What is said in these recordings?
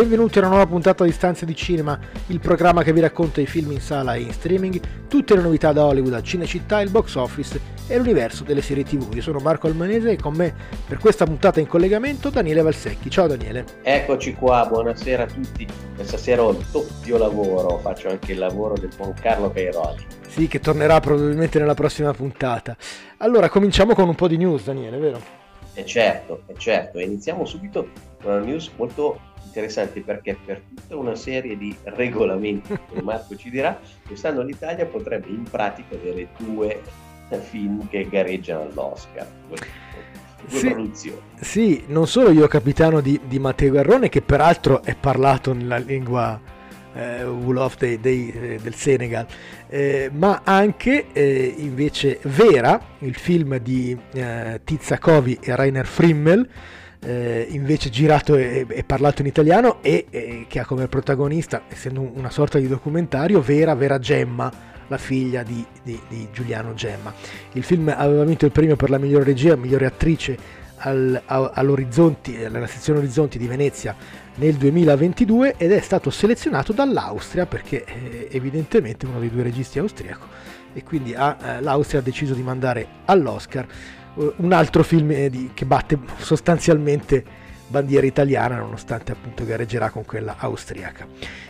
Benvenuti a una nuova puntata di Stanze di Cinema, il programma che vi racconta i film in sala e in streaming, tutte le novità da Hollywood a Cinecittà, il box office e l'universo delle serie TV. Io sono Marco Almanese e con me per questa puntata in collegamento Daniele Valsecchi. Ciao Daniele. Eccoci qua, buonasera a tutti. Questa sera ho il doppio lavoro, faccio anche il lavoro del buon Carlo Cairoli. Sì, che tornerà probabilmente nella prossima puntata. Allora, cominciamo con un po' di news, Daniele, vero? E certo, e certo, iniziamo subito con una news molto interessanti perché per tutta una serie di regolamenti, come Marco ci dirà, quest'anno l'Italia potrebbe in pratica avere due film che gareggiano all'Oscar. Due sì. Sì, non solo io capitano di, di, Matteo Garrone, che peraltro è parlato nella lingua eh, Wolof dei, dei, eh, del Senegal, eh, ma anche eh, invece Vera, il film di eh, Tizza Covi e Rainer Frimmel, eh, invece girato e, e, parlato in italiano e, e, che ha come protagonista, essendo una sorta di documentario, Vera Vera Gemma, la figlia di, di, di Giuliano Gemma. Il film aveva vinto il premio per la migliore regia, migliore attrice al, all'Orizzonti, alla sezione Orizzonti di Venezia nel 2022 ed è stato selezionato dall'Austria perché è evidentemente uno dei due registi austriaco e quindi ha, eh, l'Austria ha deciso di mandare all'Oscar eh, un altro film eh, di, che batte sostanzialmente bandiera italiana nonostante appunto gareggerà con quella austriaca.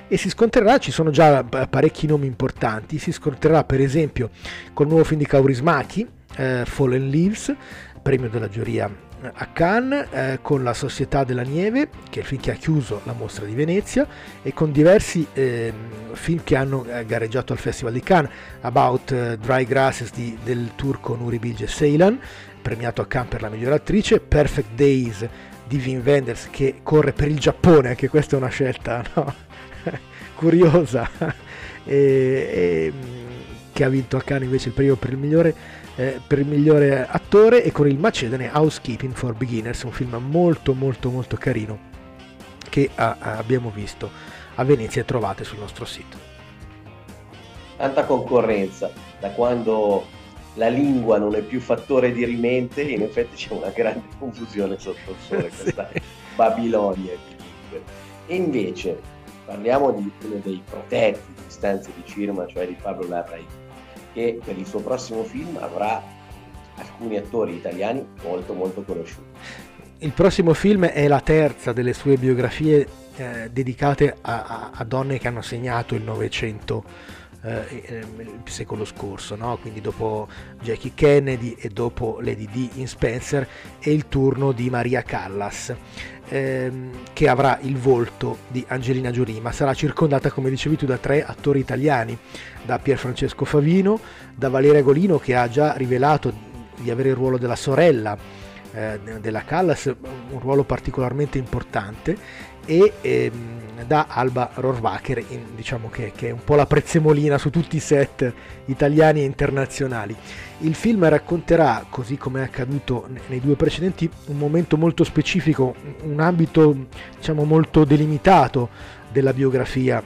E si scontrerà ci sono già parecchi nomi importanti si scontrerà per esempio col nuovo film di Kaurismaki eh, Fallen Leaves premio della giuria a Cannes eh, con la Società della Nieve che è il film che ha chiuso la mostra di Venezia e con diversi eh, film che hanno eh, gareggiato al Festival di Cannes. About uh, Dry Grasses di, del turco Nuri Bilge Ceylan premiato a Cannes per la migliore attrice, Perfect Days di Vin Wenders che corre per il Giappone, anche questa è una scelta no? curiosa, e, e, che ha vinto a Cannes invece il premio per il migliore, eh, per il migliore attore e con il macedone Housekeeping for Beginners, un film molto molto molto carino che a, a, abbiamo visto a Venezia e trovate sul nostro sito. Tanta concorrenza, da quando la lingua non è più fattore di rimente, in effetti c'è una grande confusione sotto il sole, questa sì. Babilonia. E invece parliamo di uno dei protetti di stanze di cinema, cioè di Pablo Larraín, che per il suo prossimo film avrà alcuni attori italiani molto molto conosciuti. Il prossimo film è la terza delle sue biografie eh, dedicate a, a, a donne che hanno segnato il Novecento eh, il secolo scorso, no? quindi dopo Jackie Kennedy e dopo Lady D in Spencer è il turno di Maria Callas ehm, che avrà il volto di Angelina Jolie ma sarà circondata come dicevi tu da tre attori italiani da Pierfrancesco Favino da Valeria Golino che ha già rivelato di avere il ruolo della sorella eh, della Callas un ruolo particolarmente importante e ehm, da Alba Rohrwacher, in, diciamo che, che, è un po' la prezzemolina su tutti i set italiani e internazionali. Il film racconterà, così come è accaduto nei due precedenti, un momento molto specifico, un ambito diciamo molto delimitato della biografia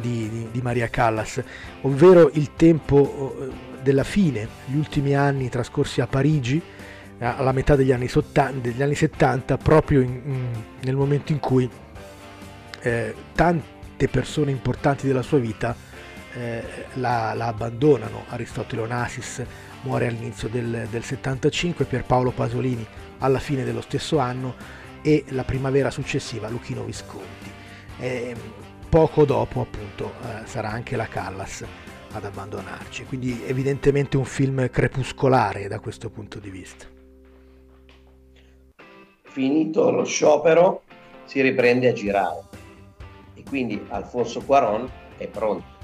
di, di, di Maria Callas, ovvero il tempo eh, della fine, gli ultimi anni trascorsi a Parigi, alla metà degli anni, degli anni 70, proprio in, in, nel momento in cui eh, tante persone importanti della sua vita eh, la, la, abbandonano. Aristotele Onassis muore all'inizio del, del 75, Pierpaolo Pasolini alla fine dello stesso anno e la primavera successiva Luchino Visconti. E poco dopo appunto eh, sarà anche la Callas ad abbandonarci, quindi evidentemente un film crepuscolare da questo punto di vista finito lo sciopero si riprende a girare e quindi Alfonso Cuaron è pronto.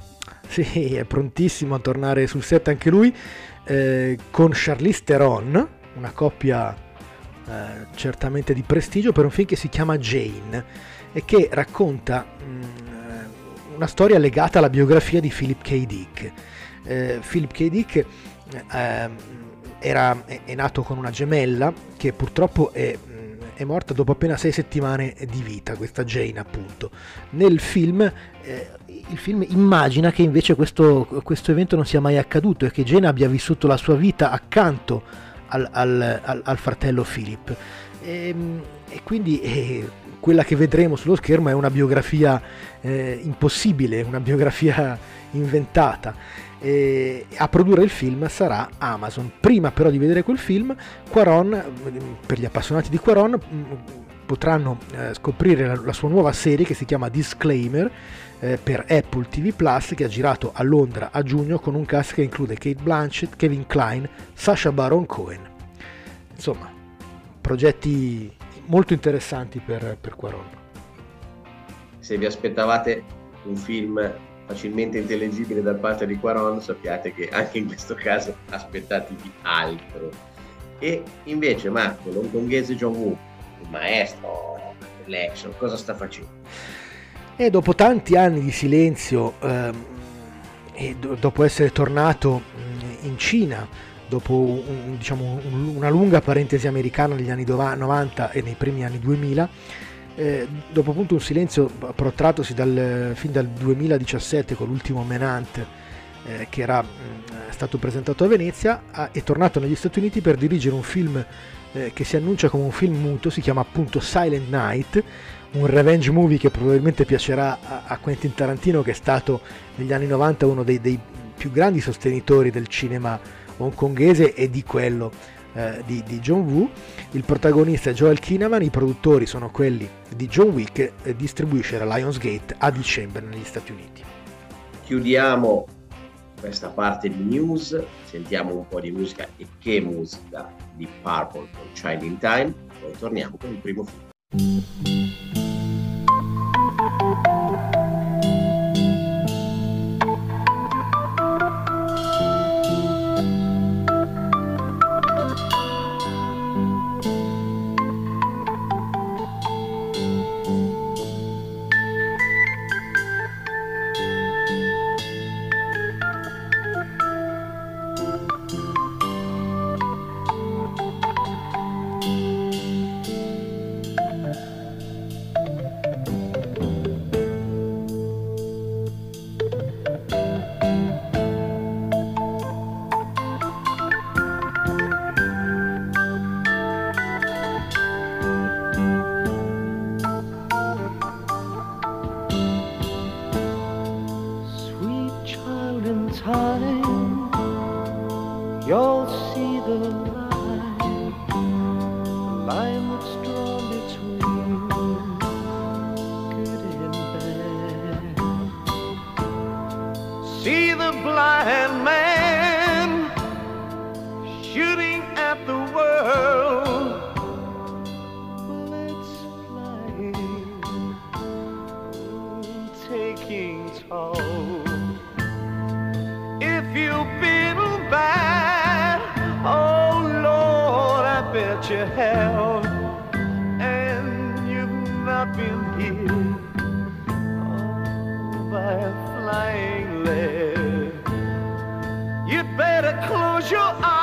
Sì, è prontissimo a tornare sul set anche lui eh, con Charlize Theron, una coppia eh, certamente di prestigio per un film che si chiama Jane e che racconta mh, mm, una storia legata alla biografia di Philip K. Dick. Eh, Philip K. Dick eh, era, è, è, nato con una gemella che purtroppo è, è, morta dopo appena sei settimane di vita, questa Jane appunto. Nel film eh, il film immagina che invece questo, questo, evento non sia mai accaduto e che Jane abbia vissuto la sua vita accanto al, al, al, al fratello Philip. E, ehm, e quindi eh, quella che vedremo sullo schermo è una biografia eh, impossibile, una biografia inventata. E a produrre il film sarà Amazon. Prima però di vedere quel film, Quaron, per gli appassionati di Quaron, potranno eh, scoprire la, la, sua nuova serie che si chiama Disclaimer eh, per Apple TV Plus che ha girato a Londra a giugno con un cast che include Kate Blanchett, Kevin Klein, Sasha Baron Cohen. Insomma, progetti molto interessanti per, per Quaron. Se vi aspettavate un film facilmente intellegibile da parte di Quaron, sappiate che anche in questo caso aspettatevi altro. E invece Marco, l'hongkongese John Woo, il maestro dell'action, cosa sta facendo? E dopo tanti anni di silenzio ehm, e do- dopo essere tornato mm, in Cina, dopo un, diciamo, un, una lunga parentesi americana negli anni 90 e nei primi anni 2000, eh, dopo appunto un silenzio protratosi dal, fin dal 2017 con l'ultimo Menant eh, che era mh, mm, stato presentato a Venezia, ha, è tornato negli Stati Uniti per dirigere un film eh, che si annuncia come un film muto, si chiama appunto Silent Night, un revenge movie che probabilmente piacerà a, a Quentin Tarantino che è stato negli anni 90 uno dei, dei più grandi sostenitori del cinema hongkongese e di quello eh, di, di, John Woo. Il protagonista è Joel Kinnaman, i produttori sono quelli di John Wick e distribuisce la Lionsgate a dicembre negli Stati Uniti. Chiudiamo questa parte di news, sentiamo un po' di musica e che musica di Purple con Child in Time, poi torniamo con il primo film. you've been bad, oh Lord, I bet you have. And you've not been healed oh, by a flying lead. You better close your eyes.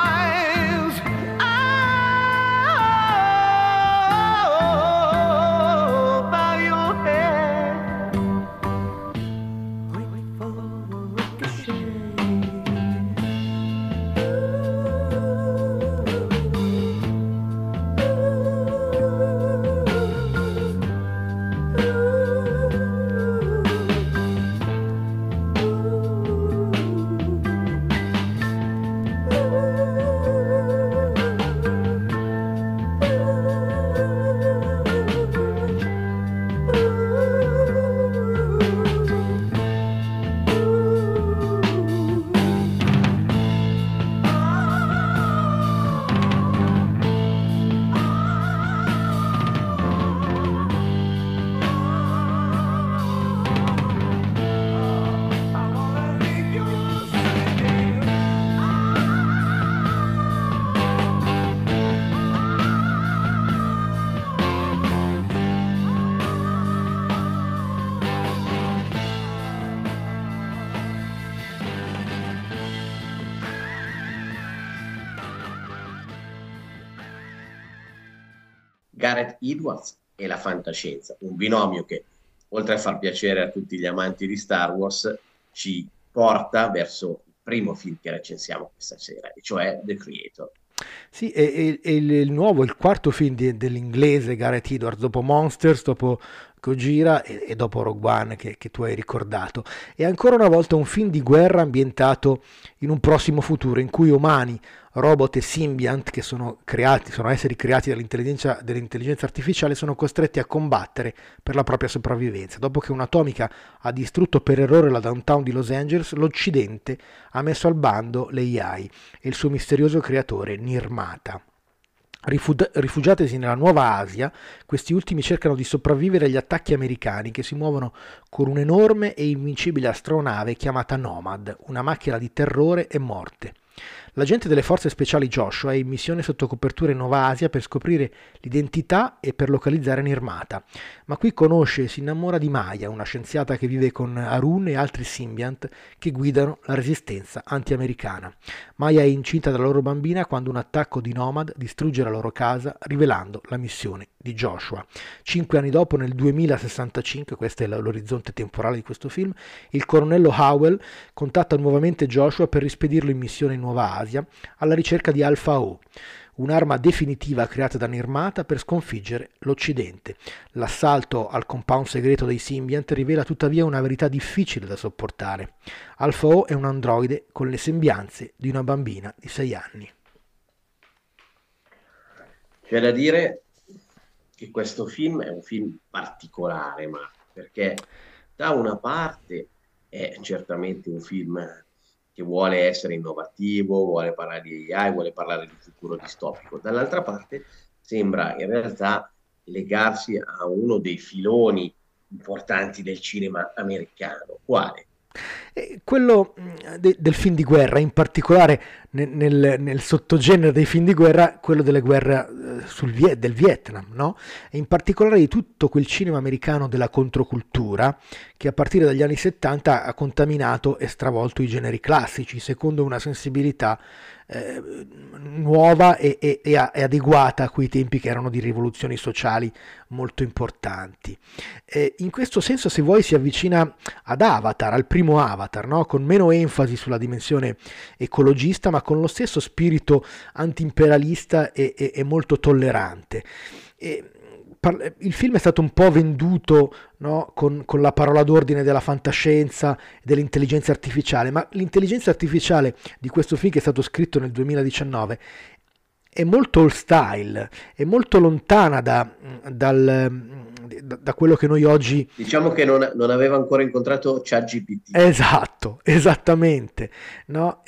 Gareth Edwards e la fantascienza, un binomio che oltre a far piacere a tutti gli amanti di Star Wars ci porta verso il primo film che recensiamo questa sera, cioè The Creator. Sì, è, è, è il nuovo, il quarto film di, dell'inglese Gareth Edwards, dopo Monsters, dopo Gojira e, e dopo Rogue One che, che, tu hai ricordato. È ancora una volta un film di guerra ambientato in un prossimo futuro in cui umani, robot e symbiont, che sono, creati, sono esseri creati dall'intelligenza, dall'intelligenza artificiale, sono costretti a combattere per la propria sopravvivenza. Dopo che un'atomica ha distrutto per errore la downtown di Los Angeles, l'Occidente ha messo al bando l'AI e il suo misterioso creatore Nirmata. Rifugiatesi nella Nuova Asia, questi ultimi cercano di sopravvivere agli attacchi americani che si muovono con un'enorme e invincibile astronave chiamata Nomad, una macchina di terrore e morte. L'agente delle forze speciali Joshua è in missione sotto copertura in Nuova Asia per scoprire l'identità e per localizzare Nirmata, ma qui conosce e si innamora di Maya, una scienziata che vive con Arun e altri symbiont che guidano la resistenza anti-americana. Maya è incinta dalla loro bambina quando un attacco di Nomad distrugge la loro casa, rivelando la missione di Joshua. Cinque anni dopo, nel 2065, questo è l'orizzonte temporale di questo film, il colonnello Howell contatta nuovamente Joshua per rispedirlo in missione in Nuova Asia alla ricerca di Alpha O, un'arma definitiva creata da Nirmata per sconfiggere l'Occidente. L'assalto al compound segreto dei Symbiont rivela tuttavia una verità difficile da sopportare. Alpha O è un androide con le sembianze di una bambina di sei anni. C'è da dire che questo film è un film particolare, ma perché da una parte è certamente un film che vuole essere innovativo, vuole parlare di AI, vuole parlare di futuro distopico, dall'altra parte sembra in realtà legarsi a uno dei filoni importanti del cinema americano. Quale? Quello mm, de, del film di guerra, in particolare nel, nel, nel, sottogenere dei film di guerra, quello delle guerre eh, sul, del Vietnam, no? e in particolare di tutto quel cinema americano della controcultura che a partire dagli anni 70 ha contaminato e stravolto i generi classici, secondo una sensibilità eh, nuova e, e, e, adeguata a quei tempi che erano di rivoluzioni sociali molto importanti. Eh, in questo senso, se vuoi, si avvicina ad Avatar, al primo Avatar, no? con meno enfasi sulla dimensione ecologista, ma con lo stesso spirito antiimperialista e, e molto tollerante. E, il film è stato un po' venduto no? con, con, la parola d'ordine della fantascienza e dell'intelligenza artificiale, ma l'intelligenza artificiale di questo film che è stato scritto nel 2019 è molto old style, è molto lontana da, dal, da, da quello che noi oggi... Diciamo che non, non aveva ancora incontrato ChatGPT. Esatto, esattamente. No?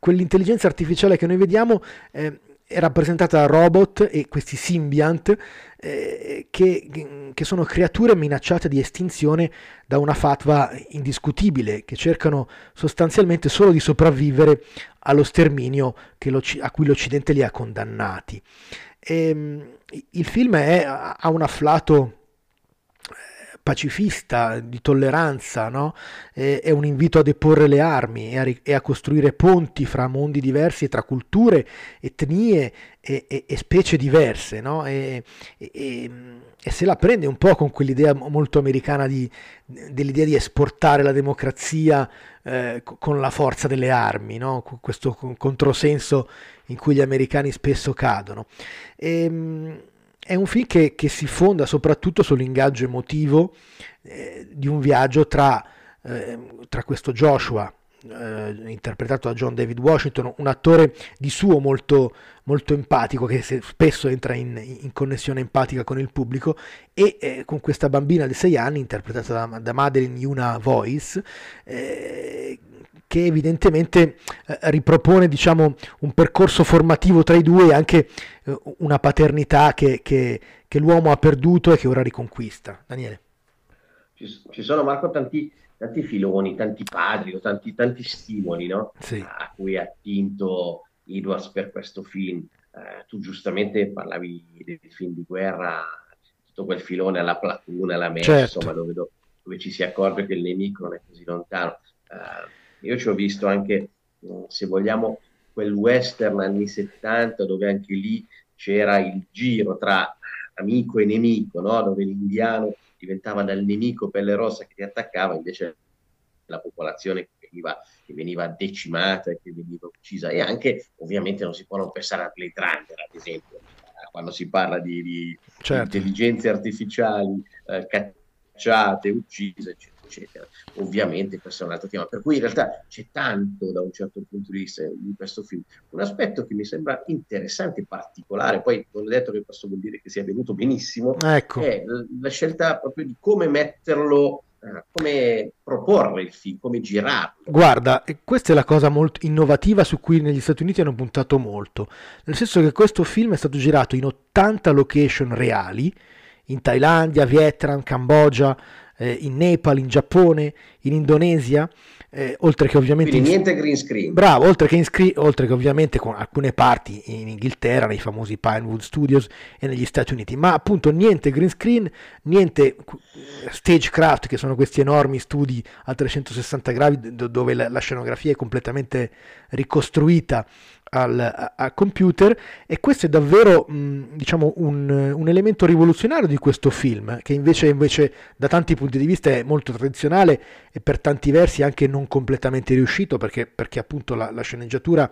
quell'intelligenza artificiale che noi vediamo... Eh, è rappresentata da robot e questi symbiont eh, che, che, sono creature minacciate di estinzione da una fatwa indiscutibile, che cercano sostanzialmente solo di sopravvivere allo sterminio a cui l'Occidente li ha condannati. E, ehm, il film è, ha un afflato pacifista, di tolleranza, no? è, un invito a deporre le armi e a, e costruire ponti fra mondi diversi, tra culture, etnie e, e, e specie diverse. No? E, se la prende un po' con quell'idea molto americana di, dell'idea di esportare la democrazia eh, con la forza delle armi, no? questo controsenso in cui gli americani spesso cadono. E, è un film che, che si fonda soprattutto sull'ingaggio emotivo eh, di un viaggio tra, eh, tra questo Joshua, eh, interpretato da John David Washington, un attore di suo molto, molto empatico, che spesso entra in, in, connessione empatica con il pubblico, e eh, con questa bambina di 6 anni, interpretata da, da Madeline Yuna Voice, eh, che evidentemente eh, ripropone diciamo, un percorso formativo tra i due e anche eh, una paternità che, che, che, l'uomo ha perduto e che ora riconquista. Daniele. Ci, ci sono Marco tanti, tanti, filoni, tanti padri, tanti, tanti stimoli no? sì. a cui ha attinto Edwards per questo film. Eh, tu giustamente parlavi del film di guerra, tutto quel filone alla Platoon, alla Messa, certo. insomma, dove, dove, ci si accorge che il nemico non è così lontano. Uh, io ci ho visto anche, mm, se vogliamo, quel western anni 70 dove anche lì c'era il giro tra amico e nemico, no? dove l'indiano diventava dal nemico pelle rossa che ti attaccava, invece la popolazione che veniva, che veniva decimata e che veniva uccisa. E anche, ovviamente, non si può non pensare a Blade Runner, ad esempio, quando si parla di, di certo. intelligenze artificiali eh, cacciate, uccise, eccetera eccetera. Ovviamente questo è un altro tema, per cui in realtà c'è tanto da un certo punto di vista in questo film. Un aspetto che mi sembra interessante e particolare, poi non ho detto che questo vuol dire che sia venuto benissimo, ecco. è la scelta proprio di come metterlo eh, come proporre il film, come girarlo. Guarda, questa è la cosa molto innovativa su cui negli Stati Uniti hanno puntato molto, nel senso che questo film è stato girato in 80 location reali, in Thailandia, Vietnam, Cambogia, eh, in Nepal, in Giappone, in Indonesia, eh, oltre che ovviamente... Quindi niente green screen. Bravo, oltre che, screen, oltre che ovviamente con alcune parti in Inghilterra, nei famosi Pinewood Studios e negli Stati Uniti, ma appunto niente green screen, niente stagecraft, che sono questi enormi studi a 360 gradi dove la, la scenografia è completamente ricostruita al, al, computer e questo è davvero mh, diciamo un, un, elemento rivoluzionario di questo film che invece, invece da tanti punti di vista è molto tradizionale e per tanti versi anche non completamente riuscito perché, perché appunto la, la sceneggiatura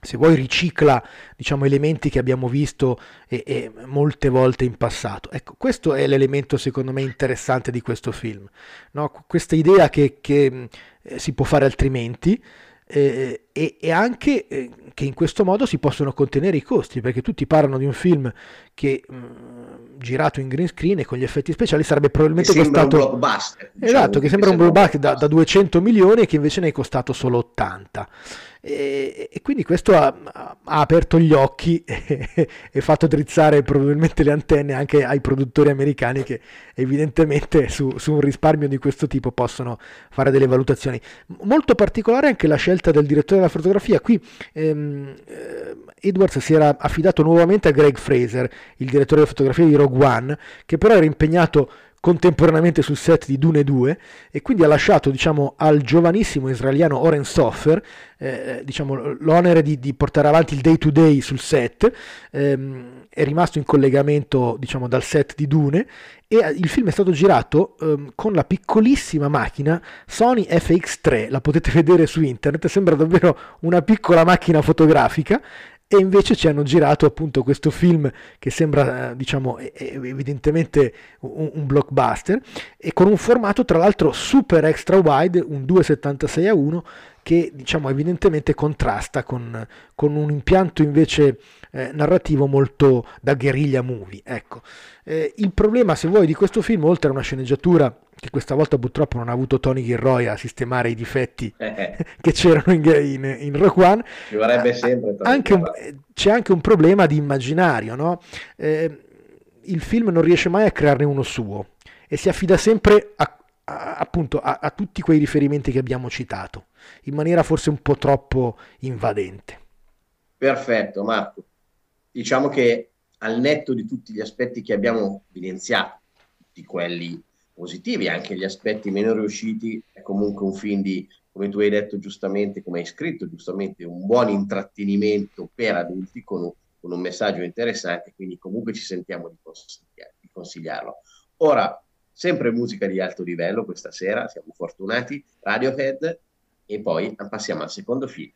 se vuoi ricicla diciamo, elementi che abbiamo visto e, e molte volte in passato. Ecco, questo è l'elemento secondo me interessante di questo film, no? questa idea che, che eh, si può fare altrimenti, eh, e, e, anche eh, che in questo modo si possono contenere i costi, perché tutti parlano di un film che mh, mm, girato in green screen e con gli effetti speciali sarebbe probabilmente che costato... Un blockbuster, diciamo, esatto, che sembra un blockbuster da, da 200 milioni e che invece ne è costato solo 80. E, e quindi questo ha, ha, aperto gli occhi e, e, fatto drizzare probabilmente le antenne anche ai produttori americani che evidentemente su, su, un risparmio di questo tipo possono fare delle valutazioni. Molto particolare anche la scelta del direttore della fotografia. Qui ehm, eh, Edwards si era affidato nuovamente a Greg Fraser, il direttore della fotografia di Rogue One, che però era impegnato contemporaneamente sul set di Dune 2 e quindi ha lasciato diciamo, al giovanissimo israeliano Oren Sofer eh, diciamo, l'onere di, di, portare avanti il day to day sul set, ehm, è rimasto in collegamento diciamo, dal set di Dune e eh, il film è stato girato ehm, con la piccolissima macchina Sony FX3, la potete vedere su internet, sembra davvero una piccola macchina fotografica e invece ci hanno girato appunto questo film che sembra eh, diciamo evidentemente un, blockbuster e con un formato tra l'altro super extra wide un 276 a 1 che diciamo evidentemente contrasta con, con un impianto invece eh, narrativo molto da guerriglia movie ecco eh, il problema se vuoi di questo film oltre a una sceneggiatura che questa volta purtroppo non ha avuto Tony Gilroy a sistemare i difetti eh. che c'erano in, in, in Rogue One. Ci vorrebbe sempre anche un, c'è anche un problema di immaginario, no? eh, il film non riesce mai a crearne uno suo e si affida sempre a, appunto a, a tutti quei riferimenti che abbiamo citato, in maniera forse un po' troppo invadente. Perfetto, Marco. Diciamo che al netto di tutti gli aspetti che abbiamo evidenziato, tutti quelli positivi, anche gli aspetti meno riusciti, è comunque un film di, come tu hai detto giustamente, come hai scritto giustamente, un buon intrattenimento per adulti con un, con un messaggio interessante, quindi comunque ci sentiamo di, consigliar, di consigliarlo. Ora, sempre musica di alto livello questa sera, siamo fortunati, Radiohead, e poi passiamo al secondo film.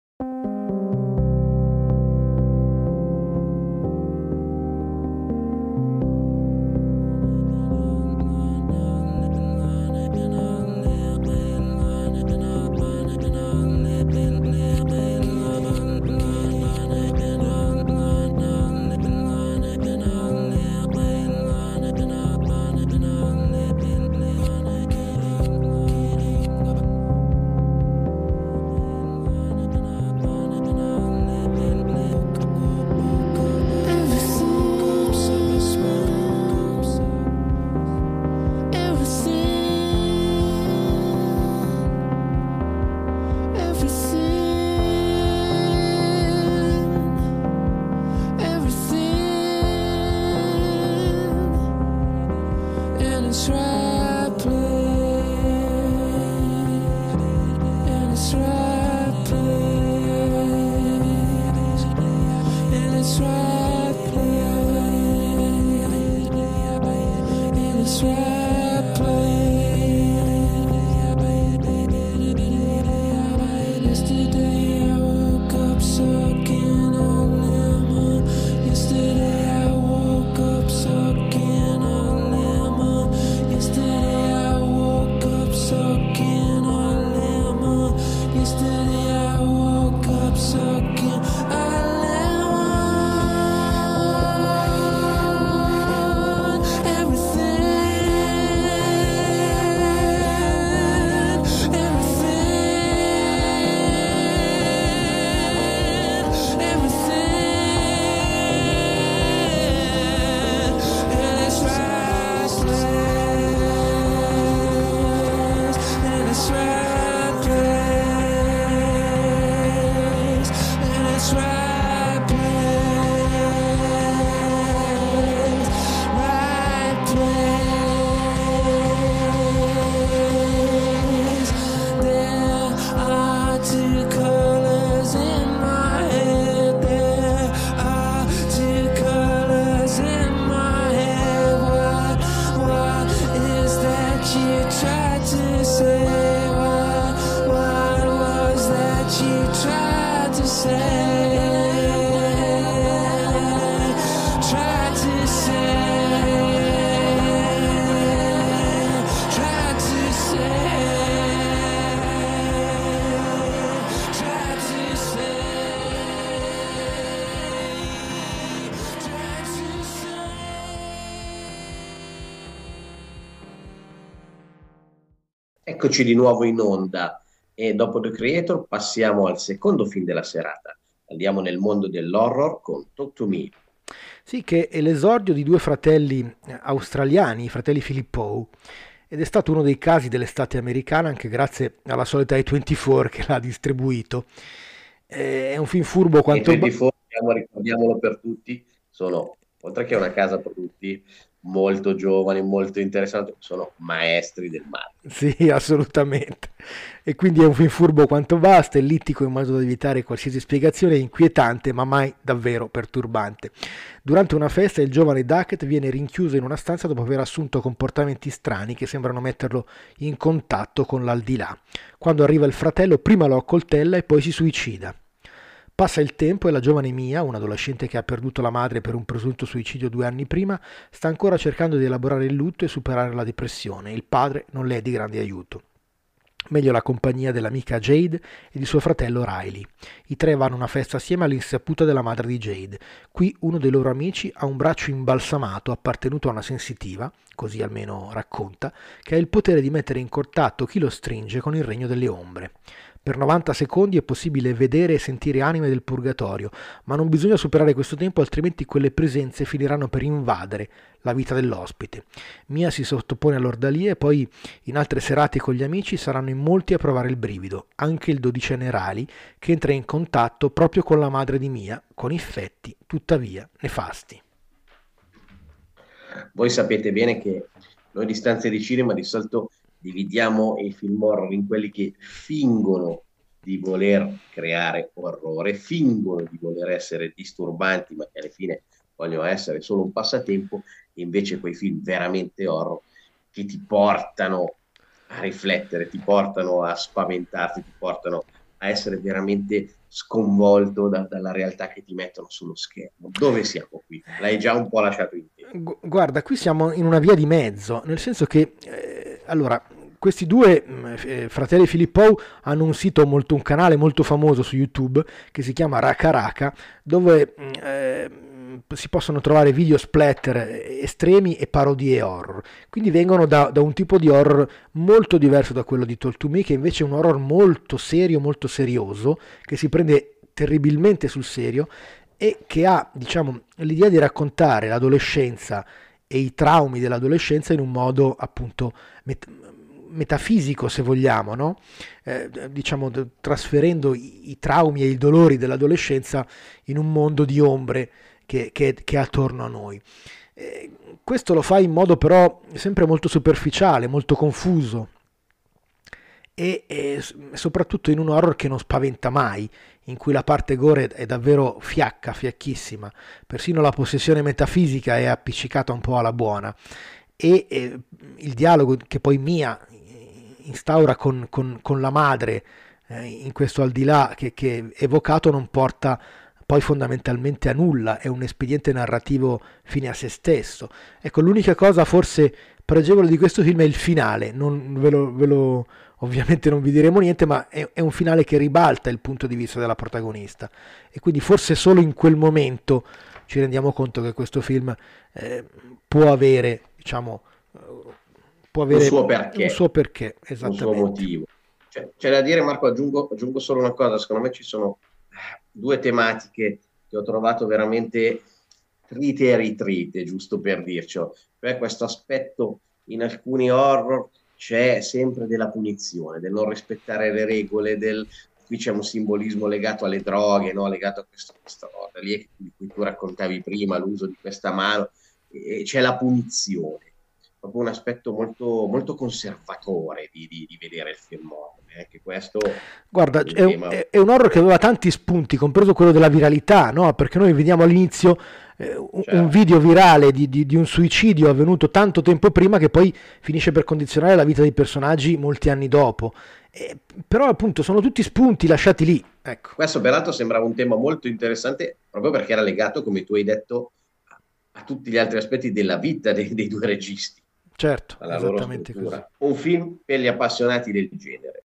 Eccoci di nuovo in onda e dopo The Creator passiamo al secondo film della serata. Andiamo nel mondo dell'horror con Talk to Me. Sì, che è l'esordio di due fratelli eh, australiani, i fratelli Filippo, ed è stato uno dei casi dell'estate americana anche grazie alla solita A24 che l'ha distribuito. È un film furbo quanto... A24, ricordiamolo per tutti, sono, oltre che una casa per tutti, molto giovani, molto interessanti, sono maestri del marketing. Sì, assolutamente. E quindi è un film furbo quanto basta, ellittico in modo da evitare qualsiasi spiegazione, inquietante ma mai davvero perturbante. Durante una festa il giovane Duckett viene rinchiuso in una stanza dopo aver assunto comportamenti strani che sembrano metterlo in contatto con l'aldilà. Quando arriva il fratello prima lo accoltella e poi si suicida. Passa il tempo e la giovane Mia, un adolescente che ha perduto la madre per un presunto suicidio due anni prima, sta ancora cercando di elaborare il lutto e superare la depressione. Il padre non le è di grande aiuto. Meglio la compagnia dell'amica Jade e di suo fratello Riley. I tre vanno a una festa assieme all'insaputa della madre di Jade. Qui uno dei loro amici ha un braccio imbalsamato appartenuto a una sensitiva, così almeno racconta, che ha il potere di mettere in contatto chi lo stringe con il regno delle ombre. Per 90 secondi è possibile vedere e sentire anime del purgatorio, ma non bisogna superare questo tempo altrimenti quelle presenze finiranno per invadere la vita dell'ospite. Mia si sottopone all'ordalia e poi in altre serate con gli amici saranno in molti a provare il brivido, anche il dodicenne Rali che entra in contatto proprio con la madre di Mia, con effetti tuttavia nefasti. Voi sapete bene che noi di stanze di cinema di solito dividiamo i film horror in quelli che fingono di voler creare orrore, fingono di voler essere disturbanti, ma che alla fine vogliono essere solo un passatempo, e invece quei film veramente horror che ti portano a riflettere, ti portano a spaventarti, ti portano a essere veramente sconvolto da, dalla realtà che ti mettono sullo schermo. Dove siamo qui? L'hai già un po' lasciato in tempo. Guarda, qui siamo in una via di mezzo, nel senso che eh, allora questi due mm, eh, fratelli Filippo hanno un sito molto, un canale molto famoso su YouTube che si chiama Raka Raka, dove mm, eh, si possono trovare video splatter estremi e parodie horror. Quindi vengono da, da, un tipo di horror molto diverso da quello di Talk to Me, che invece è un horror molto serio, molto serioso, che si prende terribilmente sul serio e che ha, diciamo, l'idea di raccontare l'adolescenza e i traumi dell'adolescenza in un modo appunto met- metafisico, se vogliamo, no? eh, diciamo trasferendo i, i, traumi e i dolori dell'adolescenza in un mondo di ombre che, che, che è attorno a noi. Eh, questo lo fa in modo però sempre molto superficiale, molto confuso e, e soprattutto in un horror che non spaventa mai, in cui la parte gore è davvero fiacca, fiacchissima, persino la possessione metafisica è appiccicata un po' alla buona. E eh, il dialogo che poi Mia instaura con, con, con la madre eh, in questo al di là che, che evocato non porta poi fondamentalmente a nulla, è un espediente narrativo fine a se stesso. Ecco, l'unica cosa forse pregevole di questo film è il finale, non ve lo, ve lo ovviamente non vi diremo niente, ma è, è, un finale che ribalta il punto di vista della protagonista e quindi forse solo in quel momento ci rendiamo conto che questo film eh, può avere, diciamo, può avere un suo perché, un suo perché esattamente. un suo motivo. Cioè, c'è da dire, Marco, aggiungo, aggiungo solo una cosa, secondo me ci sono due tematiche che ho trovato veramente trite e ritrite, giusto per dircelo. Cioè questo aspetto in alcuni horror c'è sempre della punizione, del non rispettare le regole, del... qui c'è un simbolismo legato alle droghe, no? legato a questo, questa cosa lì di cui tu raccontavi prima, l'uso di questa mano, e c'è la punizione proprio un aspetto molto, molto conservatore di, di, di, vedere il film horror. Anche questo Guarda, è un, è un, horror che aveva tanti spunti, compreso quello della viralità, no? perché noi vediamo all'inizio eh, un, certo. un, video virale di, di, un suicidio avvenuto tanto tempo prima che poi finisce per condizionare la vita dei personaggi molti anni dopo. Eh, però appunto sono tutti spunti lasciati lì. Ecco. Questo peraltro sembrava un tema molto interessante proprio perché era legato, come tu hai detto, a, a tutti gli altri aspetti della vita dei, dei due registi certo, esattamente. Un film per gli appassionati del genere.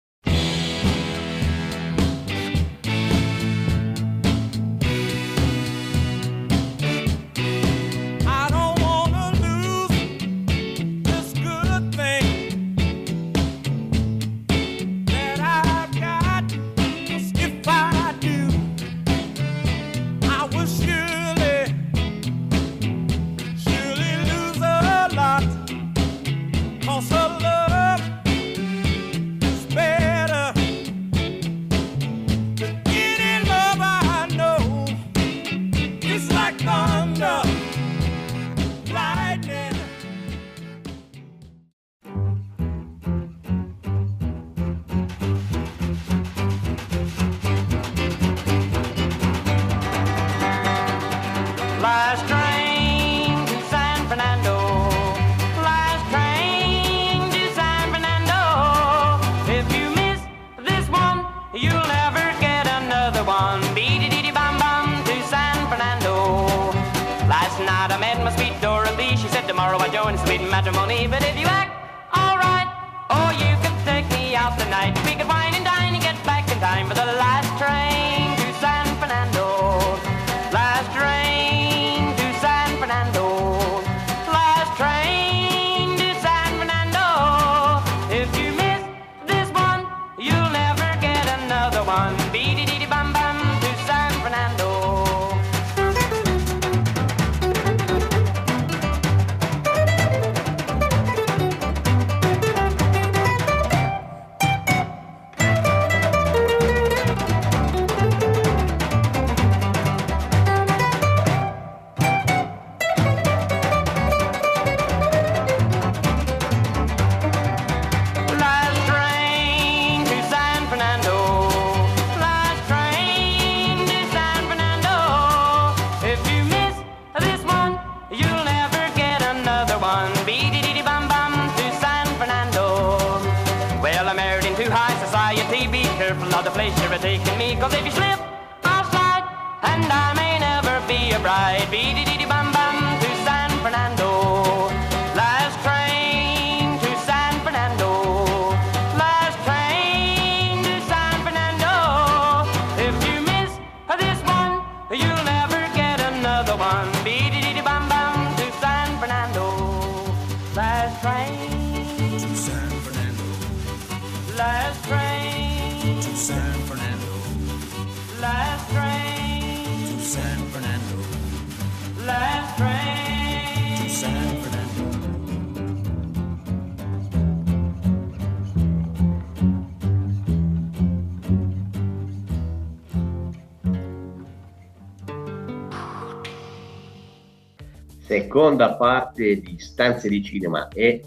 Seconda parte di Stanze di Cinema e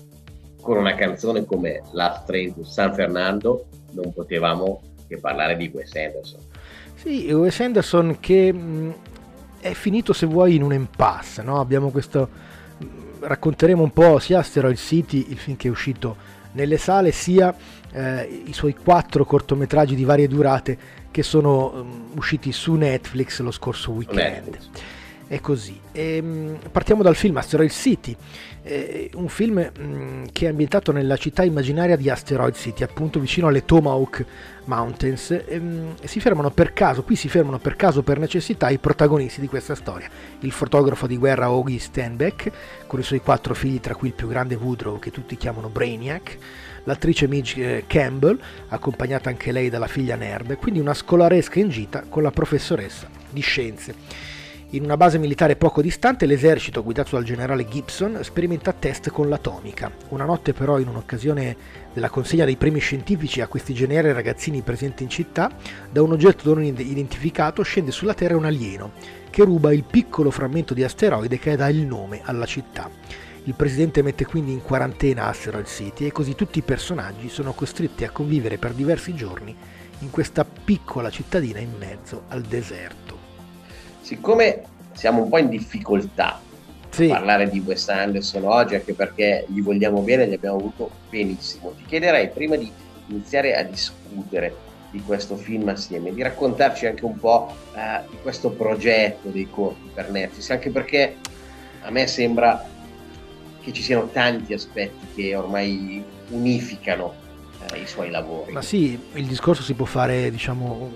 con una canzone come Last Train to San Fernando non potevamo che parlare di Wes Anderson. Sì, Wes Anderson che mh, è finito se vuoi in un impasse, no? abbiamo questo, racconteremo un po' sia Asteroid City, il film che è uscito nelle sale, sia eh, i suoi quattro cortometraggi di varie durate che sono um, usciti su Netflix lo scorso weekend. Netflix. È così. Ehm, partiamo dal film Asteroid City, eh, un film mm, che è ambientato nella città immaginaria di Asteroid City, appunto vicino alle Tomahawk Mountains. ehm, e si fermano per caso, qui si fermano per caso per necessità i protagonisti di questa storia. Il fotografo di guerra Augie Stenbeck, con i suoi quattro figli, tra cui il più grande Woodrow, che tutti chiamano Brainiac, l'attrice Midge eh, Campbell, accompagnata anche lei dalla figlia nerd, quindi una scolaresca in gita con la professoressa di scienze. In una base militare poco distante, l'esercito, guidato dal generale Gibson, sperimenta test con l'atomica. Una notte, però, in un'occasione della consegna dei premi scientifici a questi geniali ragazzini presenti in città, da un oggetto non identificato scende sulla Terra un alieno che ruba il piccolo frammento di asteroide che dà il nome alla città. Il presidente mette quindi in quarantena Asteroid City e così tutti i personaggi sono costretti a convivere per diversi giorni in questa piccola cittadina in mezzo al deserto. Siccome siamo un po' in difficoltà Sì, a parlare di Wes Anderson oggi, anche perché gli vogliamo bene, gli abbiamo avuto benissimo, ti chiederei prima di iniziare a discutere di questo film assieme, di raccontarci anche un po' eh, di questo progetto dei corti per Netflix, anche perché a me sembra che ci siano tanti aspetti che ormai unificano eh, i suoi lavori. ma sì, il discorso si può fare, diciamo,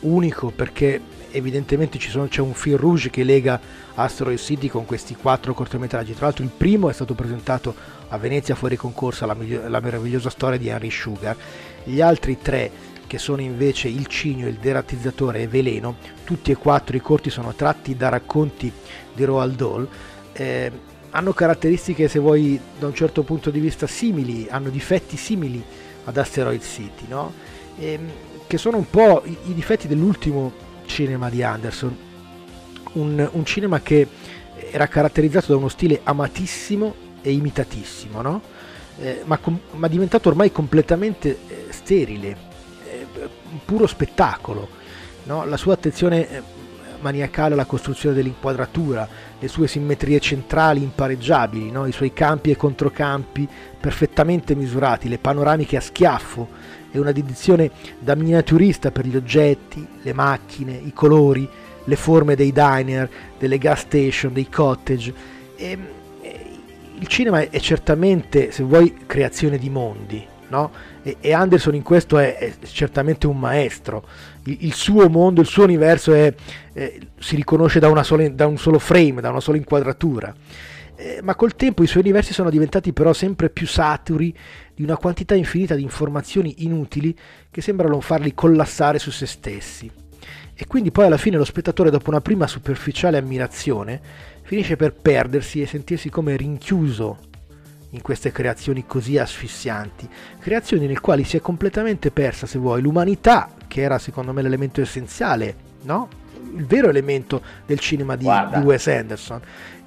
unico perché evidentemente sono- c'è un fil rouge che lega Asteroid City con questi quattro cortometraggi. Tra l'altro il primo è stato presentato a Venezia fuori concorso, la, miglio- la meravigliosa storia di Henry Sugar. Gli altri tre, che sono invece Il Cigno, Il Deratizzatore e Veleno, tutti e quattro i corti sono tratti da racconti di Roald Dahl. eh, hanno caratteristiche, se vuoi, da un certo punto di vista simili, hanno difetti simili ad Asteroid City, no? Ehm, che sono un po' i, i difetti dell'ultimo cinema di Anderson. Un, un cinema che era caratterizzato da uno stile amatissimo e imitatissimo, no? Eh, ma, com- ma diventato ormai completamente eh, sterile, eh, puro spettacolo. no? La sua attenzione eh, maniacale alla costruzione dell'inquadratura, le sue simmetrie centrali impareggiabili, no? i suoi campi e controcampi perfettamente misurati, le panoramiche a schiaffo e una dedizione da miniaturista per gli oggetti, le macchine, i colori, le forme dei diner, delle gas station, dei cottage. E, e il cinema è certamente, se vuoi, creazione di mondi, no? E, e Anderson in questo è, è certamente un maestro. Il, il suo mondo, il suo universo è, eh, si riconosce da, sola- da un solo frame, da una sola inquadratura. Eh, ma col tempo i suoi universi sono diventati però sempre più saturi di una quantità infinita di informazioni inutili che sembrano farli collassare su se stessi. E quindi poi alla fine lo spettatore, dopo una prima superficiale ammirazione, finisce per perdersi e sentirsi come rinchiuso in queste creazioni così asfissianti, creazioni nel quali si è completamente persa, se vuoi, l'umanità, che era secondo me l'elemento essenziale, no? Il vero elemento del cinema di, di Wes Anderson.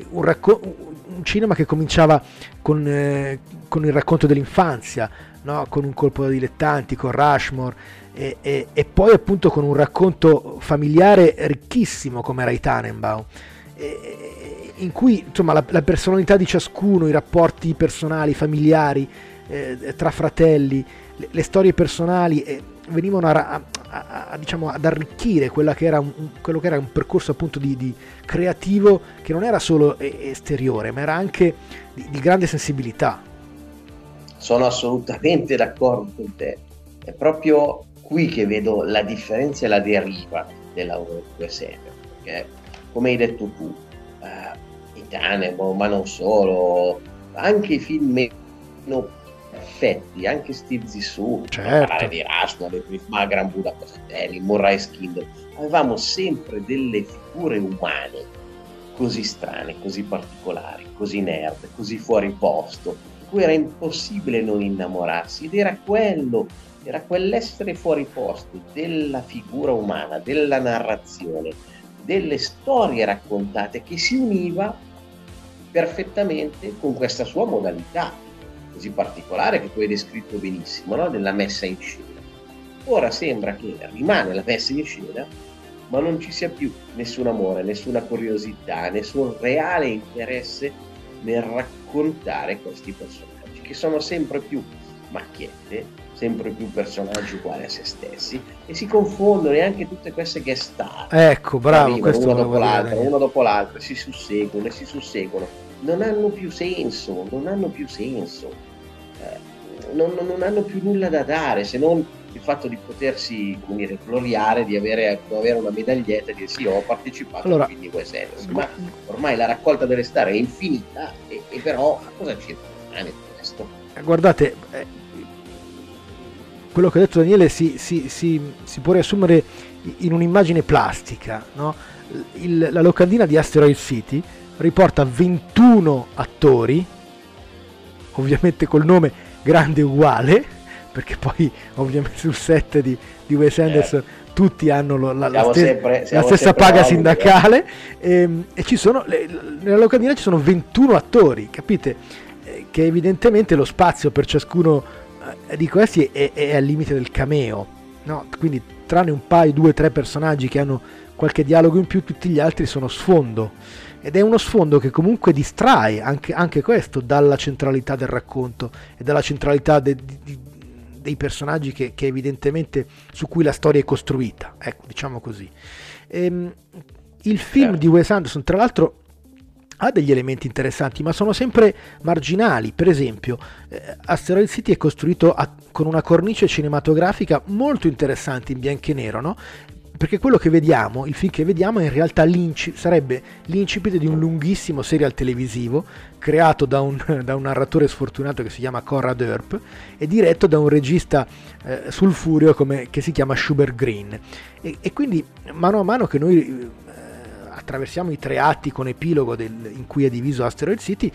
Un, racco- un cinema che cominciava con, eh, con il racconto dell'infanzia, no? con un colpo da dilettanti, con Rushmore, e, e- e poi appunto con un racconto familiare ricchissimo come era i Tannenbaum, e- in cui insomma la, la personalità di ciascuno, i rapporti personali, familiari, eh, tra fratelli, le, le storie personali venivano a, a- a- diciamo, ad arricchire che un, quello che era un percorso appunto di, di creativo che non era solo eh, esteriore, ma era anche di, di grande sensibilità. Sono assolutamente d'accordo con te. È proprio qui che vedo la differenza e la deriva del lavoro di Anderson, perché come hai detto tu, eh, i Tannenbaum, ma non solo, anche i film meno perfetti, anche Steve Zissou, Certo. parlare di Rushmore, di ma Gran Budapest Hotel, Moonrise Kingdom, avevamo sempre delle figure umane così strane, così particolari, così nerd, così fuori posto, di cui era impossibile non innamorarsi ed era quello, era quell'essere fuori posto della figura umana, della narrazione, delle storie raccontate che si univa perfettamente con questa sua modalità così particolare che tu hai descritto benissimo, no? della messa in scena. Ora sembra che rimane la messa in scena, ma non ci sia più nessun amore, nessuna curiosità, nessun reale interesse nel raccontare questi personaggi che sono sempre più macchiette, sempre più personaggi uguali a se stessi e si confondono e anche tutte queste guest star Ecco, bravo, arrivano questo uno dopo l'altro, uno dopo l'altro, si susseguono e si susseguono, non hanno più senso, non hanno più senso, non, non- non hanno più nulla da dare se non il fatto di potersi come dire, gloriare, di avere, avere una medaglietta e dire sì, ho partecipato Allora- a film di Wes Anderson, ma ormai la raccolta delle star è infinita e, e però cosa ci rimane di questo? Guardate, eh, quello che ha detto Daniele si, si- si- si può riassumere in un'immagine plastica. no? Il- la locandina di Asteroid City riporta 21 attori, ovviamente col nome grande uguale, perché poi ovviamente sul set di, di Wes Anderson tutti hanno la, la Siamo ste- sempre- la stessa paga sindacale ehm, e ci sono, le- nella locandina ci sono 21 attori, capite? Eh, Che evidentemente lo spazio per ciascuno eh, di questi è, è al limite del cameo, no? quindi tranne un paio, due, tre personaggi che hanno qualche dialogo in più, tutti gli altri sono sfondo. Ed è uno sfondo che comunque distrae anche, anche questo dalla centralità del racconto e dalla centralità de- di- dei personaggi che, che evidentemente su cui la storia è costruita. Ecco, diciamo così. Ehm, il film Certo. di Wes Anderson, tra l'altro, ha degli elementi interessanti, ma sono sempre marginali. Per esempio, eh, Asteroid City è costruito a- con una cornice cinematografica molto interessante in bianco e nero, no? Perché quello che vediamo, il film che vediamo, è in realtà l'inci- sarebbe l'incipit di un lunghissimo serial televisivo creato da un, da un narratore sfortunato che si chiama Conrad Earp e diretto da un regista eh, sulfureo come, che si chiama Schubert Green. E, e quindi, mano a mano che noi eh, attraversiamo i tre atti con epilogo del- in cui è diviso Asteroid City,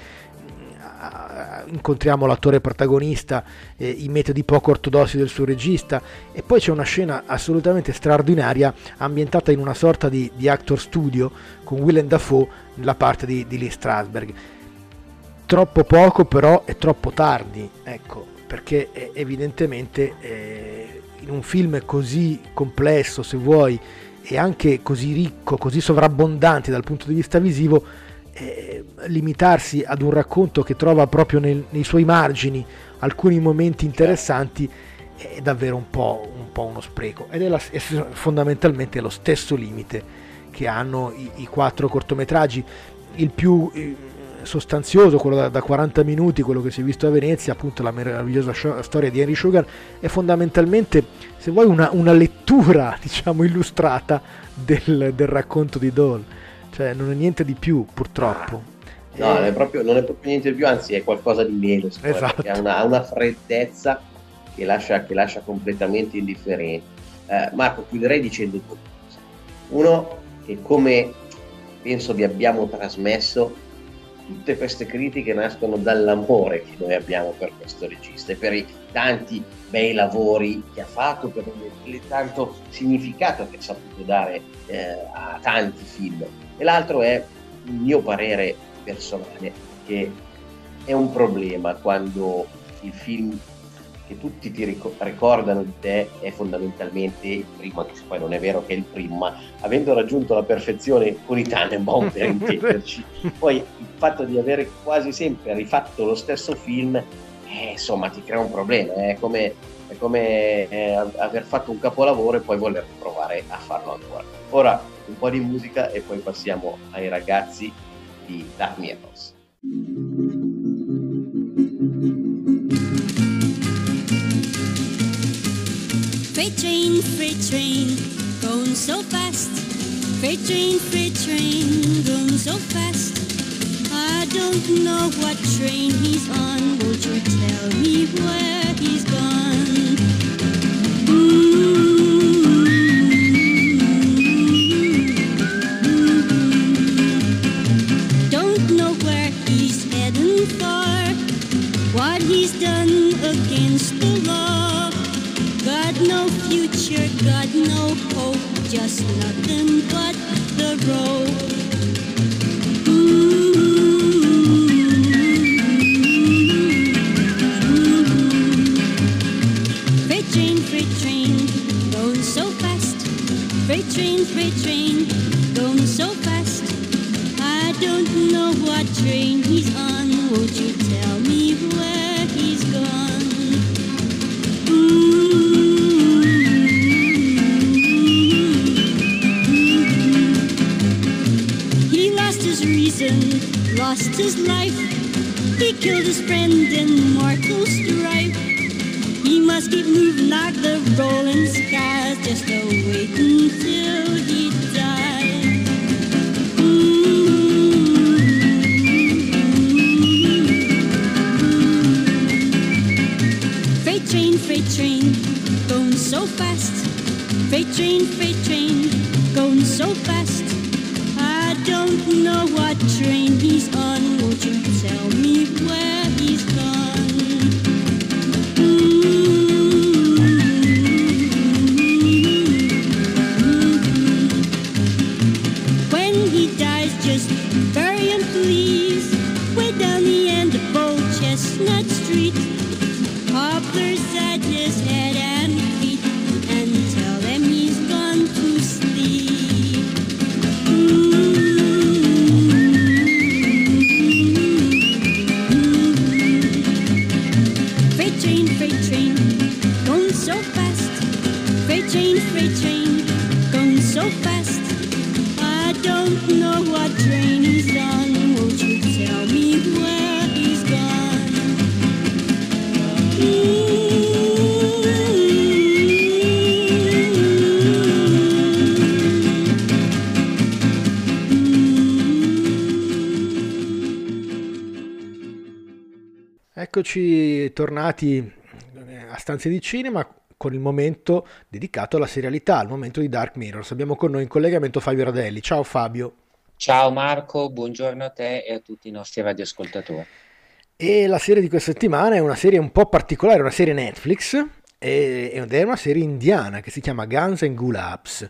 incontriamo l'attore protagonista, eh, i metodi poco ortodossi del suo regista e poi c'è una scena assolutamente straordinaria ambientata in una sorta di, di actor studio con Willem Dafoe nella parte di, di Lee Strasberg. Troppo poco però è troppo tardi, ecco, perché eh, evidentemente eh, in un film così complesso, se vuoi, e anche così ricco, così sovrabbondante dal punto di vista visivo, eh, limitarsi ad un racconto che trova proprio nel- nei suoi margini alcuni momenti interessanti è davvero un po', un po' uno spreco. Ed è, la- è fondamentalmente lo stesso limite che hanno i, i quattro cortometraggi. Il più eh, sostanzioso quello da, da 40 minuti quello che si è visto a Venezia appunto la meravigliosa scio- storia di Henry Sugar è fondamentalmente se vuoi una, una lettura diciamo illustrata del, del racconto di Dole cioè non è niente di più purtroppo No, Eh, non è, proprio, non è proprio niente di più, anzi è qualcosa di meno, Esatto. ha una, una freddezza che lascia, che lascia completamente indifferenti. Eh, Marco, chiuderei dicendo due cose. Uno, che come penso vi abbiamo trasmesso, tutte queste critiche nascono dall'amore che noi abbiamo per questo regista e per i tanti bei lavori che ha fatto, per il, il tanto significato che ha saputo dare eh, a tanti film. E l'altro è il mio parere personale che è un problema quando il film che tutti ti ric- ricordano di te è fondamentalmente il primo, anche se poi non è vero che è il primo, ma avendo raggiunto la perfezione con i Tannenbaum per intenderci, poi il fatto di avere quasi sempre rifatto lo stesso film, eh, insomma, ti crea un problema, è come, è come eh, aver fatto un capolavoro e poi voler provare a farlo ancora. Ora un po' di musica e poi passiamo ai ragazzi di Dark Mirrors. Freight train, freight train, going so fast. Freight train, freight train, going so fast. I don't know what train he's on. Won't you tell me where he's gone? Tornati eh, a stanze di cinema con il momento dedicato alla serialità, al momento di Dark Mirrors. Abbiamo con noi in collegamento Fabio Radelli. Ciao Fabio. Ciao Marco, buongiorno a te e a tutti i nostri radioascoltatori. E la serie di questa settimana è una serie un po' particolare, una serie Netflix ed è una serie indiana che si chiama Guns and Gulabs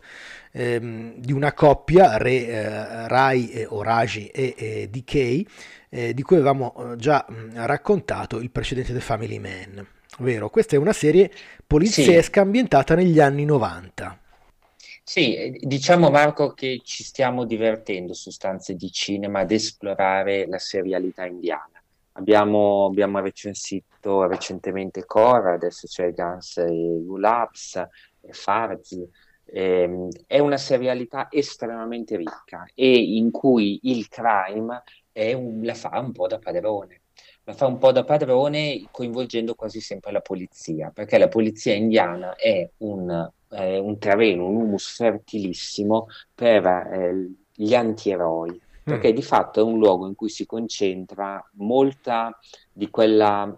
ehm, di una coppia, Re, eh, Rai e Oraji e, e DK, eh, di cui avevamo eh, già mh, raccontato il precedente The Family Man. Ovvero, questa è una serie poliziesca ambientata negli anni 90. Sì, eh, diciamo Marco che ci stiamo divertendo su stanze di cinema ad esplorare la serialità indiana. Abbiamo, abbiamo recensito recentemente Cora, adesso c'è Guns e Gulabs, e Farzi. Ehm, è una serialità estremamente ricca e in cui il crime un- la fa un po' da padrone. La fa un po' da padrone coinvolgendo quasi sempre la polizia, perché la polizia indiana è un, è un terreno, un humus fertilissimo per eh, gli antieroi, perché di fatto è un luogo in cui si concentra molta di quella,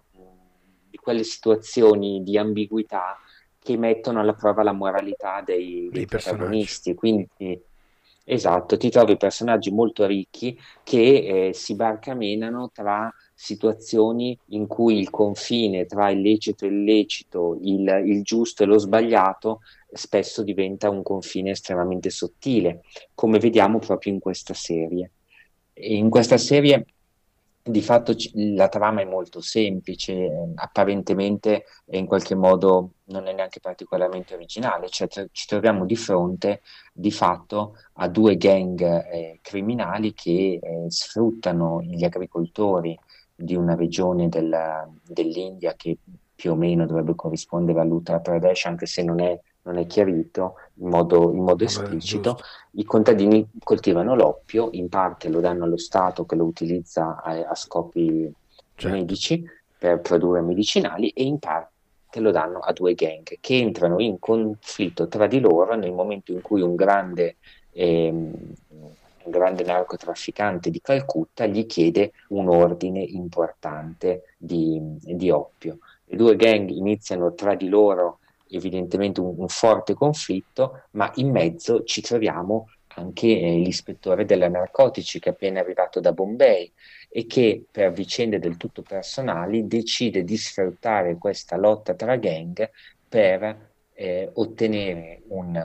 di quelle situazioni di ambiguità che mettono alla prova la moralità dei, dei Dei protagonisti. Quindi, esatto, ti trovi personaggi molto ricchi che eh, si barcamenano tra situazioni in cui il confine tra il lecito e illecito, il, il giusto e lo sbagliato, spesso diventa un confine estremamente sottile, come vediamo proprio in questa serie. In questa serie di fatto la trama è molto semplice, eh, apparentemente e in qualche modo non è neanche particolarmente originale, cioè ci troviamo di fronte di fatto a due gang eh, criminali che eh, sfruttano gli agricoltori di una regione del- dell'India che più o meno dovrebbe corrispondere all'Uttar Pradesh, anche se non è, non è chiarito in modo, in modo Vabbè, esplicito. giusto. I contadini coltivano l'oppio, in parte lo danno allo Stato che lo utilizza a, a scopi Certo. medici per produrre medicinali e in parte lo danno a due gang che entrano in conflitto tra di loro nel momento in cui un grande, ehm, un grande narcotrafficante di Calcutta gli chiede un ordine importante di, di oppio. Le due gang iniziano tra di loro evidentemente un, un forte conflitto, ma in mezzo ci troviamo anche eh, l'ispettore della narcotici che è appena arrivato da Bombay e che per vicende del tutto personali decide di sfruttare questa lotta tra gang per eh, ottenere un,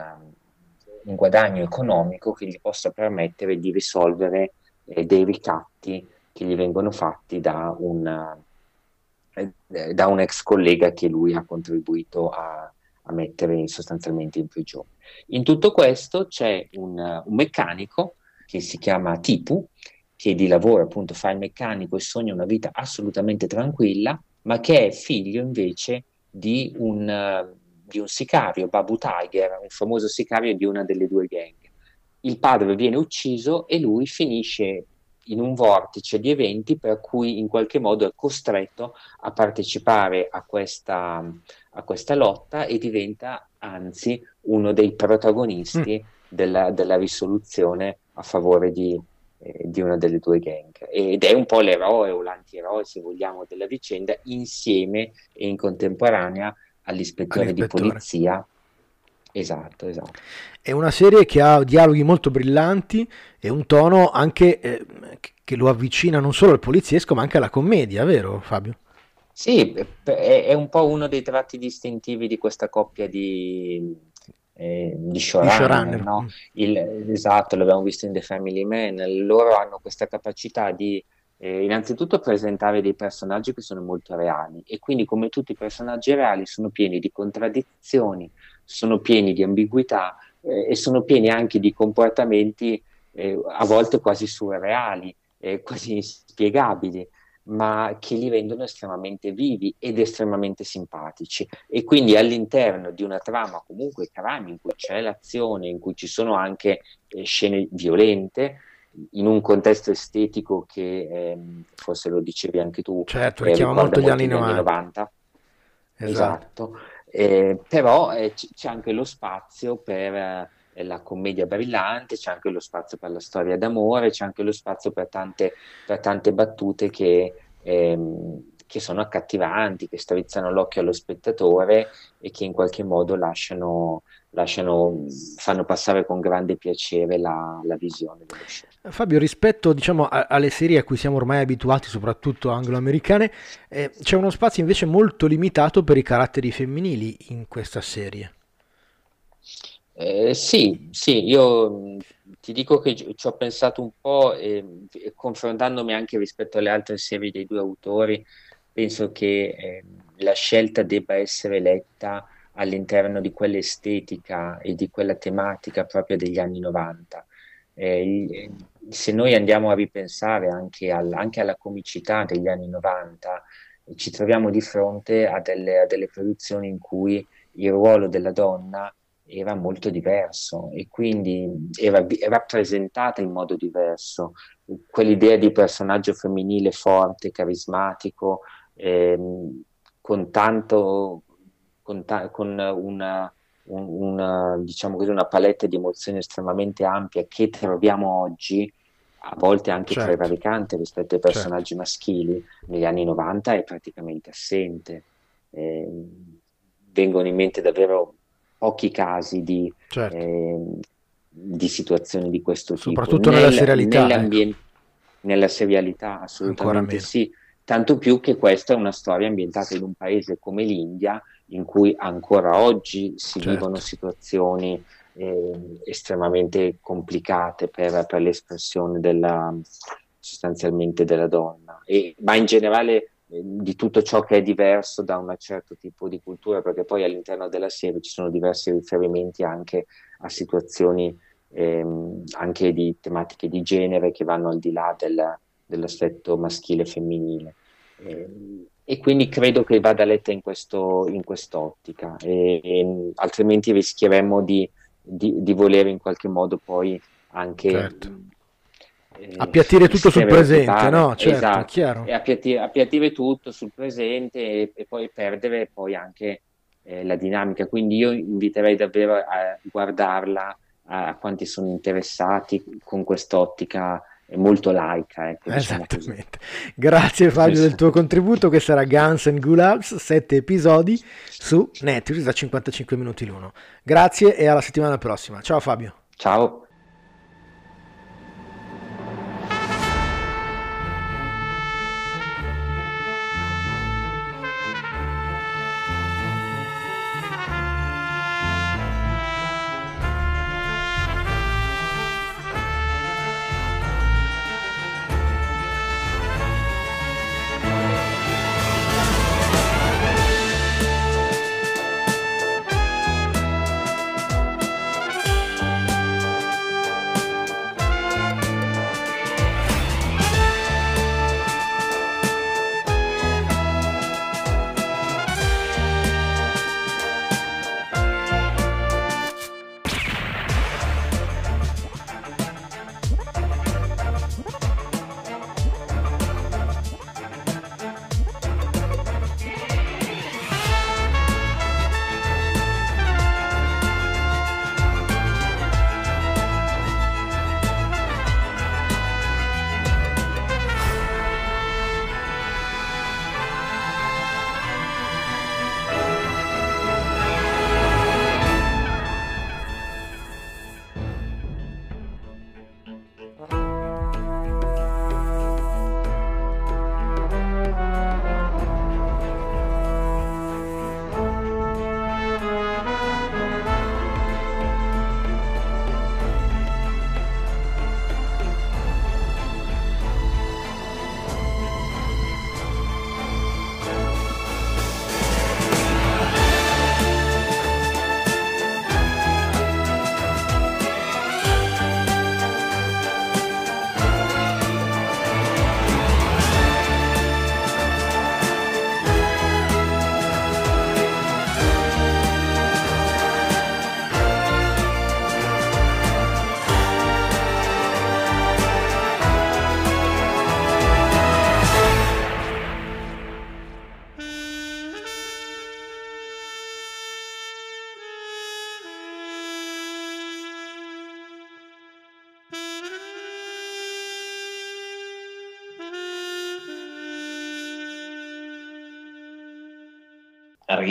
un guadagno economico che gli possa permettere di risolvere eh, dei ricatti che gli vengono fatti da un, eh, da un ex collega che lui ha contribuito a, a mettere sostanzialmente in prigione. In tutto questo c'è un, un meccanico che si chiama Tipu, che di lavoro appunto fa il meccanico e sogna una vita assolutamente tranquilla, ma che è figlio invece di un, di un sicario, Babu Tiger, un famoso sicario di una delle due gang. Il padre viene ucciso e lui finisce in un vortice di eventi per cui in qualche modo è costretto a partecipare a questa, a questa lotta e diventa anzi uno dei protagonisti della, della risoluzione a favore di, eh, di una delle due gang. Ed è un po' l'eroe o l'antieroe, se vogliamo, della vicenda, insieme e in contemporanea all'ispettore, di All'ispettore. polizia. Esatto, esatto. È una serie che ha dialoghi molto brillanti e un tono anche eh, che lo avvicina non solo al poliziesco ma anche alla commedia, vero Fabio? Sì, è, un po' uno dei tratti distintivi di questa coppia di, eh, di showrunner, showrunner. no? Il- esatto, l'abbiamo visto in The Family Man, loro hanno questa capacità di eh, innanzitutto presentare dei personaggi che sono molto reali e quindi come tutti i personaggi reali sono pieni di contraddizioni, sono pieni di ambiguità eh, e sono pieni anche di comportamenti eh, a volte quasi surreali, eh, quasi inspiegabili ma che li rendono estremamente vivi ed estremamente simpatici. E quindi all'interno di una trama comunque crime in cui c'è l'azione, in cui ci sono anche eh, scene violente, in un contesto estetico che ehm, forse lo dicevi anche tu, Certo, eh, richiama molto gli anni gli 90. 90. Esatto. Esatto, Eh, però eh, c'è anche lo spazio per eh, la commedia brillante, c'è anche lo spazio per la storia d'amore, c'è anche lo spazio per tante, per tante battute che, ehm, che sono accattivanti, che strizzano l'occhio allo spettatore e che in qualche modo lasciano, lasciano, fanno passare con grande piacere la, la visione dello show. Fabio, rispetto diciamo, a- alle serie a cui siamo ormai abituati, soprattutto anglo-americane, eh, c'è uno spazio invece molto limitato per i caratteri femminili in questa serie. Eh, sì, sì, io mh, ti dico che ci ho pensato un po' e, e confrontandomi anche rispetto alle altre serie dei due autori, penso che eh, la scelta debba essere letta all'interno di quell'estetica e di quella tematica proprio degli anni 90. Eh, il- se noi andiamo a ripensare anche, al- anche alla comicità degli anni 90, eh, ci troviamo di fronte a delle, a delle produzioni in cui il ruolo della donna era molto diverso e quindi era rappresentata in modo diverso. Quell'idea di personaggio femminile forte, carismatico, ehm, con tanto, con, ta- con una, un- una, diciamo così, una palette di emozioni estremamente ampia che troviamo oggi, a volte anche Certo. prevaricante rispetto ai personaggi maschili, negli anni 90 è praticamente assente. Ehm, vengono in mente davvero pochi casi di, Certo. ehm, di situazioni di questo tipo. Soprattutto nella serialità, nell'ambien- ecco. nella serialità, assolutamente sì. Tanto più che questa è una storia ambientata in un paese come l'India, in cui ancora oggi si Certo. vivono situazioni ehm, estremamente complicate per, per l'espressione della, sostanzialmente della donna, e, ma in generale eh, di tutto ciò che è diverso da un certo tipo di cultura, perché poi all'interno della serie ci sono diversi riferimenti anche a situazioni ehm, anche di tematiche di genere che vanno al di là del- dell'aspetto maschile e femminile. Ehm, e quindi credo che vada letta in, questo, in quest'ottica, e, e altrimenti rischieremmo di, di, di volere in qualche modo poi anche Certo. Eh, Appiattire tutto sul presente, no? Certo, Esatto. chiaro. E appiattire, appiattire tutto sul presente e, e poi perdere poi anche eh, la dinamica. Quindi io inviterei davvero a guardarla a, a quanti sono interessati con quest'ottica molto laica, ecco, diciamo. Esattamente. Grazie Fabio del Esatto. tuo contributo. Questo era Guns and Gulags, 7 episodi su Netflix da 55 minuti l'uno. Grazie e alla settimana prossima. Ciao Fabio. Ciao.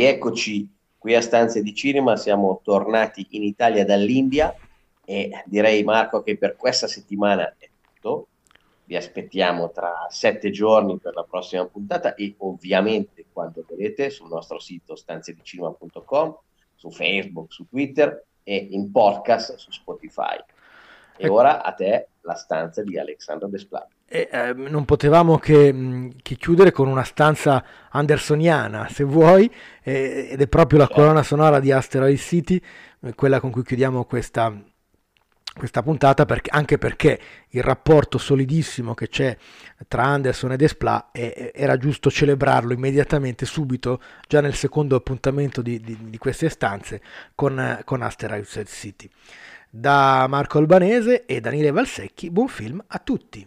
Rieccoci qui a Stanze di Cinema, siamo tornati in Italia dall'India e direi Marco che per questa settimana è tutto. Vi aspettiamo tra sette giorni per la prossima puntata e ovviamente quando volete sul nostro sito stanzedicinema.com, su Facebook, su Twitter e in podcast su Spotify. E Ecco. ora a te la stanza di Alexandro Desplat. E, eh, non potevamo che, che chiudere con una stanza andersoniana, se vuoi, eh, ed è proprio la colonna sonora di Asteroid City, eh, quella con cui chiudiamo questa, questa puntata, perché- anche perché il rapporto solidissimo che c'è tra Anderson e Desplat era giusto celebrarlo immediatamente, subito, già nel secondo appuntamento di, di- di queste stanze con, con Asteroid City. Da Marco Albanese e Daniele Valsecchi, buon film a tutti!